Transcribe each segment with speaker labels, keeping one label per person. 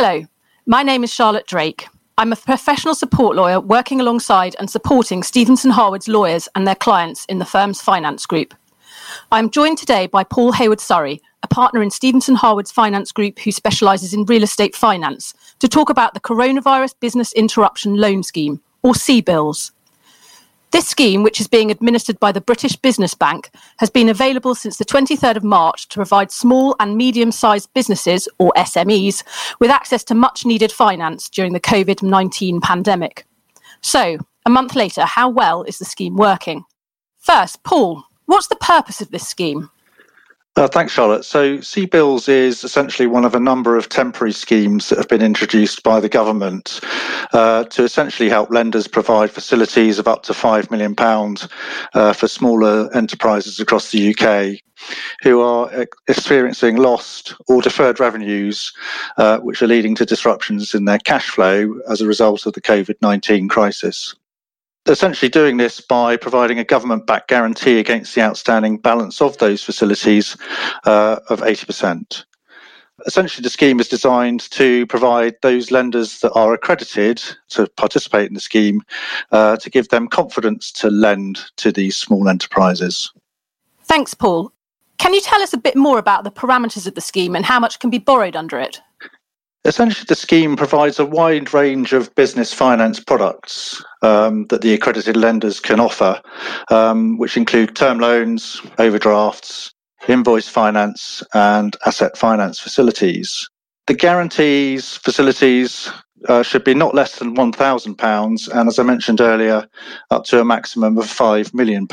Speaker 1: Hello, my name is Charlotte Drake. I'm a professional support lawyer working alongside and supporting Stephenson Harwood's lawyers and their clients in the firm's finance group. I'm joined today by Paul Hayward Surrey, a partner in Stephenson Harwood's finance group who specialises in real estate finance, to talk about the Coronavirus Business Interruption Loan Scheme, or CBILS. This scheme, which is being administered by the British Business Bank, has been available since the 23rd of March to provide small and medium sized businesses, or SMEs, with access to much needed finance during the COVID 19 pandemic. So, a month later, how well is the scheme working? First, Paul, what's the purpose of this scheme?
Speaker 2: Uh, thanks, Charlotte. So, CBILS is essentially one of a number of temporary schemes that have been introduced by the government uh, to essentially help lenders provide facilities of up to £5 million uh, for smaller enterprises across the UK who are experiencing lost or deferred revenues, uh, which are leading to disruptions in their cash flow as a result of the COVID 19 crisis essentially doing this by providing a government backed guarantee against the outstanding balance of those facilities uh, of 80%. Essentially, the scheme is designed to provide those lenders that are accredited to participate in the scheme uh, to give them confidence to lend to these small enterprises.
Speaker 1: Thanks, Paul. Can you tell us a bit more about the parameters of the scheme and how much can be borrowed under it?
Speaker 2: Essentially, the scheme provides a wide range of business finance products um, that the accredited lenders can offer, um, which include term loans, overdrafts, invoice finance, and asset finance facilities. The guarantees facilities uh, should be not less than £1,000, and as I mentioned earlier, up to a maximum of £5 million.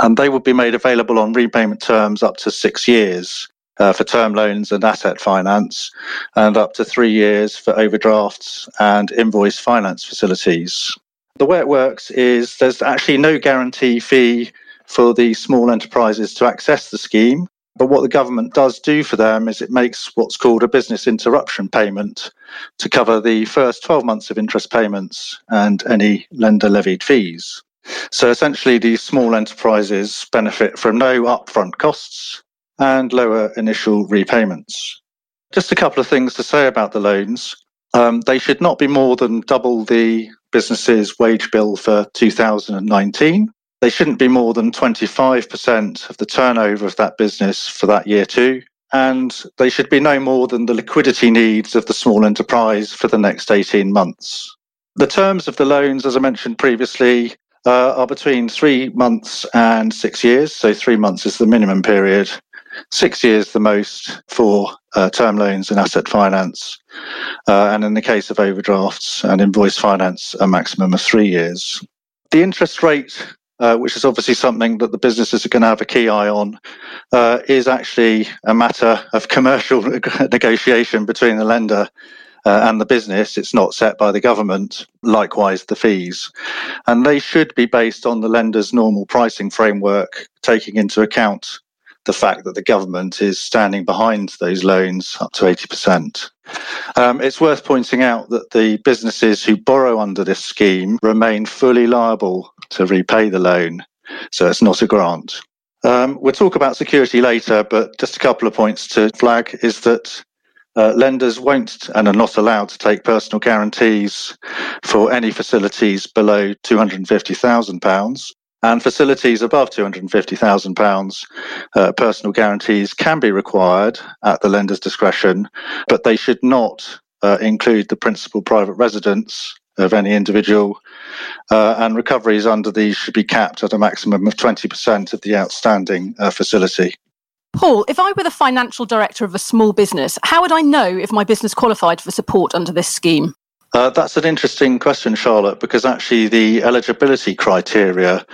Speaker 2: And they will be made available on repayment terms up to six years uh, for term loans and asset finance, and up to three years for overdrafts and invoice finance facilities. The way it works is there's actually no guarantee fee for the small enterprises to access the scheme. But what the government does do for them is it makes what's called a business interruption payment to cover the first 12 months of interest payments and any lender levied fees. So essentially, these small enterprises benefit from no upfront costs and lower initial repayments. Just a couple of things to say about the loans. Um, they should not be more than double the business's wage bill for 2019. They shouldn't be more than 25% of the turnover of that business for that year too. And they should be no more than the liquidity needs of the small enterprise for the next 18 months. The terms of the loans, as I mentioned previously, uh, are between three months and six years. So, three months is the minimum period, six years the most for uh, term loans and asset finance. Uh, and in the case of overdrafts and invoice finance, a maximum of three years. The interest rate, uh, which is obviously something that the businesses are going to have a key eye on, uh, is actually a matter of commercial negotiation between the lender uh, and the business. It's not set by the government. Likewise, the fees. And they should be based on the lender's normal pricing framework, taking into account the fact that the government is standing behind those loans up to 80%. Um, it's worth pointing out that the businesses who borrow under this scheme remain fully liable to repay the loan, so it's not a grant. Um, we'll talk about security later, but just a couple of points to flag is that uh, lenders won't and are not allowed to take personal guarantees for any facilities below £250,000. And facilities above £250,000, uh, personal guarantees can be required at the lender's discretion, but they should not uh, include the principal private residence of any individual, uh, and recoveries under these should be capped at a maximum of 20% of the outstanding uh, facility.
Speaker 1: Paul, if I were the financial director of a small business, how would I know if my business qualified for support under this scheme?
Speaker 2: Uh, that's an interesting question, Charlotte, because actually the eligibility criteria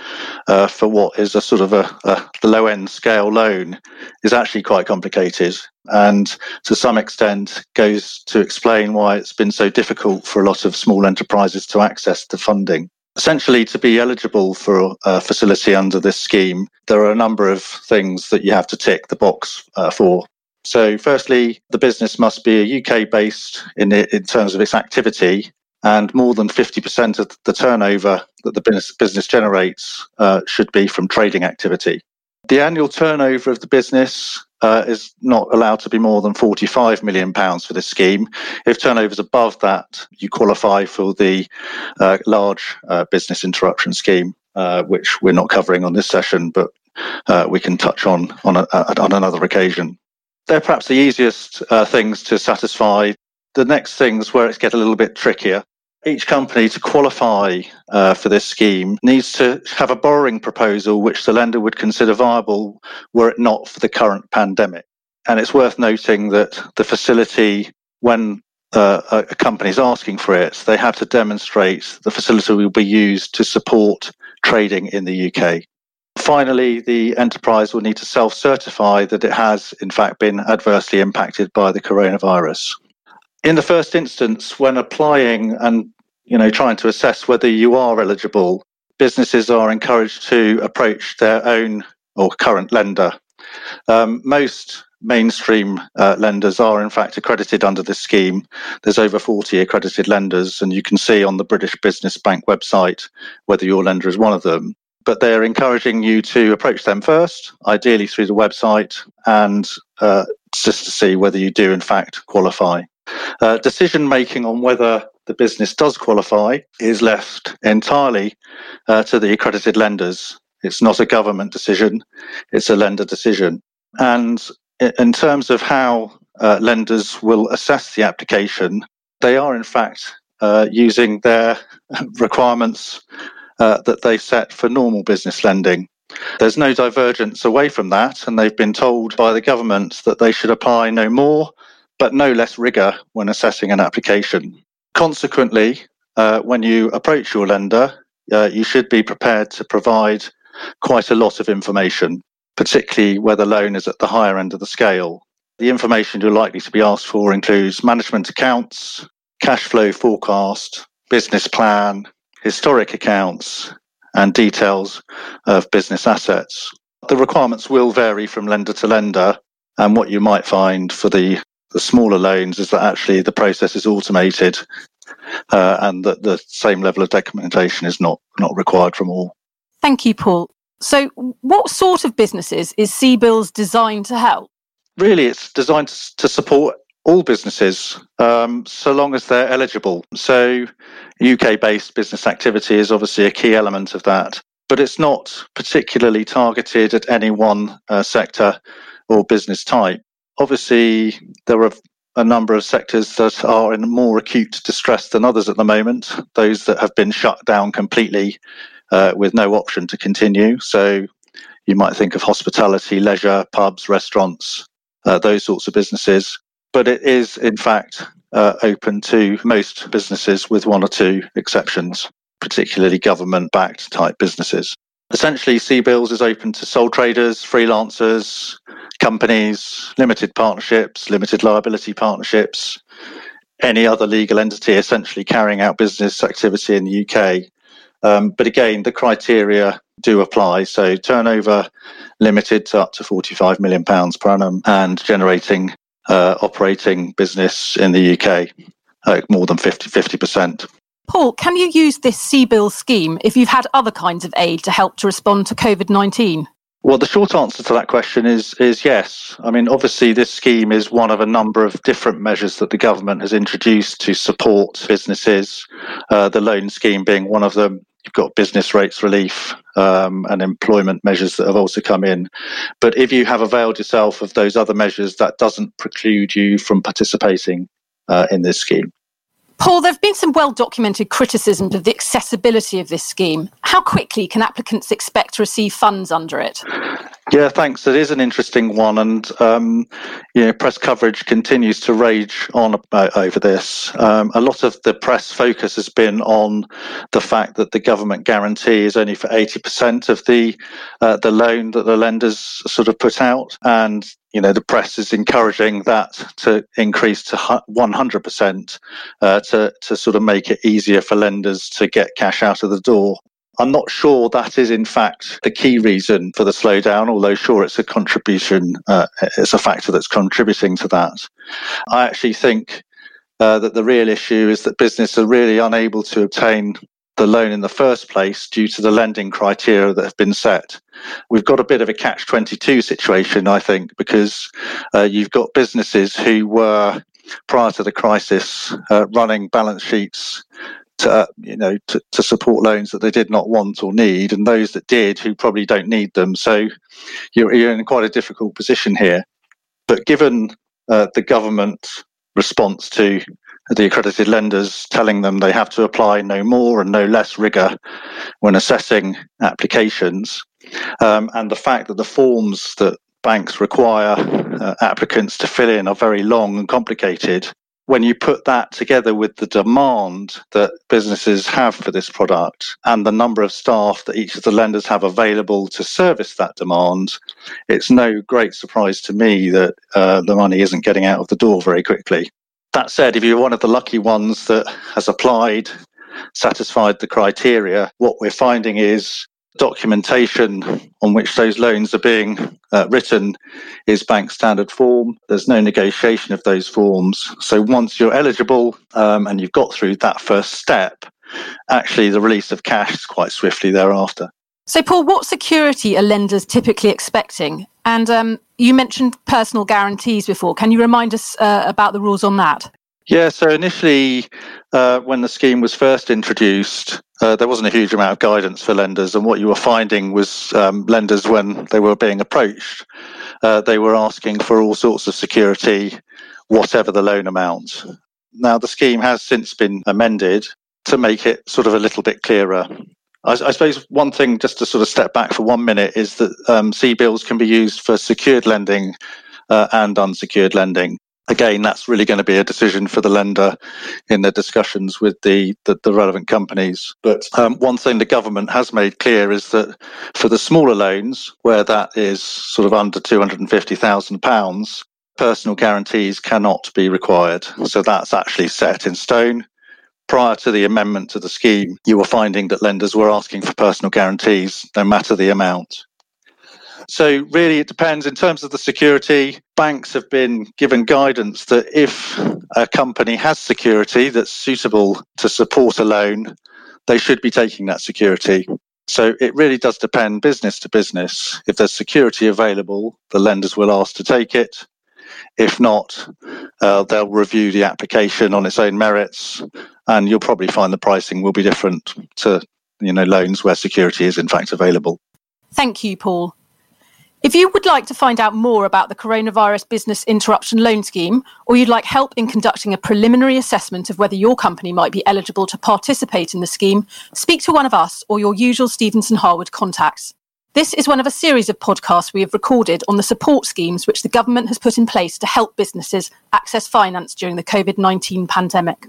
Speaker 2: uh, for what is a sort of a, a low end scale loan is actually quite complicated and to some extent goes to explain why it's been so difficult for a lot of small enterprises to access the funding. Essentially, to be eligible for a facility under this scheme, there are a number of things that you have to tick the box uh, for. So, firstly, the business must be a UK based in, in terms of its activity, and more than 50% of the turnover that the business, generates uh, should be from trading activity. The annual turnover of the business uh, is not allowed to be more than 45 million pounds for this scheme. If turnover is above that, you qualify for the uh, large uh, business interruption scheme, uh, which we're not covering on this session, but uh, we can touch on on, a, on another occasion. They're perhaps the easiest uh, things to satisfy. The next things where it's get a little bit trickier each company to qualify uh, for this scheme needs to have a borrowing proposal which the lender would consider viable were it not for the current pandemic. And it's worth noting that the facility, when uh, a company is asking for it, they have to demonstrate the facility will be used to support trading in the UK. Finally, the enterprise will need to self certify that it has, in fact, been adversely impacted by the coronavirus. In the first instance, when applying and you know, trying to assess whether you are eligible, businesses are encouraged to approach their own or current lender. Um, most mainstream uh, lenders are in fact accredited under this scheme. There's over 40 accredited lenders, and you can see on the British Business Bank website whether your lender is one of them. But they're encouraging you to approach them first, ideally through the website, and uh, just to see whether you do in fact qualify. Uh, decision making on whether the business does qualify is left entirely uh, to the accredited lenders. It's not a government decision, it's a lender decision. And in terms of how uh, lenders will assess the application, they are in fact uh, using their requirements uh, that they set for normal business lending. There's no divergence away from that, and they've been told by the government that they should apply no more but no less rigour when assessing an application. Consequently, uh, when you approach your lender, uh, you should be prepared to provide quite a lot of information, particularly where the loan is at the higher end of the scale. The information you're likely to be asked for includes management accounts, cash flow forecast, business plan, historic accounts, and details of business assets. The requirements will vary from lender to lender, and what you might find for the the smaller loans is that actually the process is automated uh, and that the same level of documentation is not not required from all.
Speaker 1: Thank you, Paul. So, what sort of businesses is CBILS designed to help?
Speaker 2: Really, it's designed to support all businesses um, so long as they're eligible. So, UK based business activity is obviously a key element of that, but it's not particularly targeted at any one uh, sector or business type obviously, there are a number of sectors that are in more acute distress than others at the moment, those that have been shut down completely uh, with no option to continue. So you might think of hospitality, leisure, pubs, restaurants, uh, those sorts of businesses. But it is, in fact, uh, open to most businesses with one or two exceptions, particularly government backed type businesses. Essentially, CBILS is open to sole traders, freelancers, companies, limited partnerships, limited liability partnerships, any other legal entity essentially carrying out business activity in the UK. Um, but again, the criteria do apply. So turnover limited to up to £45 million per annum and generating uh, operating business in the UK uh, more than 50, 50%.
Speaker 1: Paul, can you use this CBIL scheme if you've had other kinds of aid to help to respond to COVID 19?
Speaker 2: Well, the short answer to that question is is yes. I mean, obviously, this scheme is one of a number of different measures that the government has introduced to support businesses. Uh, the loan scheme being one of them. You've got business rates relief um, and employment measures that have also come in. But if you have availed yourself of those other measures, that doesn't preclude you from participating uh, in this scheme.
Speaker 1: Paul, there have been some well documented criticisms of the accessibility of this scheme. How quickly can applicants expect to receive funds under it?
Speaker 2: Yeah, thanks. It is an interesting one, and um, you know, press coverage continues to rage on about, over this. Um, a lot of the press focus has been on the fact that the government guarantee is only for eighty percent of the uh, the loan that the lenders sort of put out, and you know the press is encouraging that to increase to 100% uh, to to sort of make it easier for lenders to get cash out of the door I'm not sure that is, in fact, the key reason for the slowdown, although, sure, it's a contribution, uh, it's a factor that's contributing to that. I actually think uh, that the real issue is that business are really unable to obtain the loan in the first place due to the lending criteria that have been set. We've got a bit of a catch 22 situation, I think, because uh, you've got businesses who were prior to the crisis uh, running balance sheets to uh, you know to, to, support loans that they did not want or need, and those that did who probably don't need them. So you're, you're in quite a difficult position here. But given uh, the government response to the accredited lenders telling them they have to apply no more and no less rigor when assessing applications, um, and the fact that the forms that banks require uh, applicants to fill in are very long and complicated. When you put that together with the demand that businesses have for this product and the number of staff that each of the lenders have available to service that demand, it's no great surprise to me that uh, the money isn't getting out of the door very quickly. That said, if you're one of the lucky ones that has applied, satisfied the criteria, what we're finding is documentation on which those loans are being uh, written is bank standard form. There's no negotiation of those forms. So once you're eligible um, and you've got through that first step, actually the release of cash is quite swiftly thereafter.
Speaker 1: So, Paul, what security are lenders typically expecting? And um, you mentioned personal guarantees before. Can you remind us uh, about the rules on that?
Speaker 2: Yeah, so initially, uh, when the scheme was first introduced, uh, there wasn't a huge amount of guidance for lenders. And what you were finding was um, lenders, when they were being approached, uh, they were asking for all sorts of security, whatever the loan amount. Now, the scheme has since been amended to make it sort of a little bit clearer. I, I suppose one thing, just to sort of step back for one minute, is that um, CBILS can be used for secured lending uh, and unsecured lending again, that's really going to be a decision for the lender in their discussions with the, the, the relevant companies. But um, one thing the government has made clear is that for the smaller loans, where that is sort of under £250,000, personal guarantees cannot be required. So that's actually set in stone. Prior to the amendment to the scheme, you were finding that lenders were asking for personal guarantees, no matter the amount. So, really, it depends. In terms of the security, banks have been given guidance that if a company has security that's suitable to support a loan, they should be taking that security. So, it really does depend business to business. If there's security available, the lenders will ask to take it. If not, uh, they'll review the application on its own merits, and you'll probably find the pricing will be different to you know loans where security is in fact available.
Speaker 1: Thank you, Paul. If you would like to find out more about the Coronavirus Business Interruption Loan Scheme, or you'd like help in conducting a preliminary assessment of whether your company might be eligible to participate in the scheme, speak to one of us or your usual Stephenson Harwood contacts. This is one of a series of podcasts we have recorded on the support schemes which the government has put in place to help businesses access finance during the COVID 19 pandemic.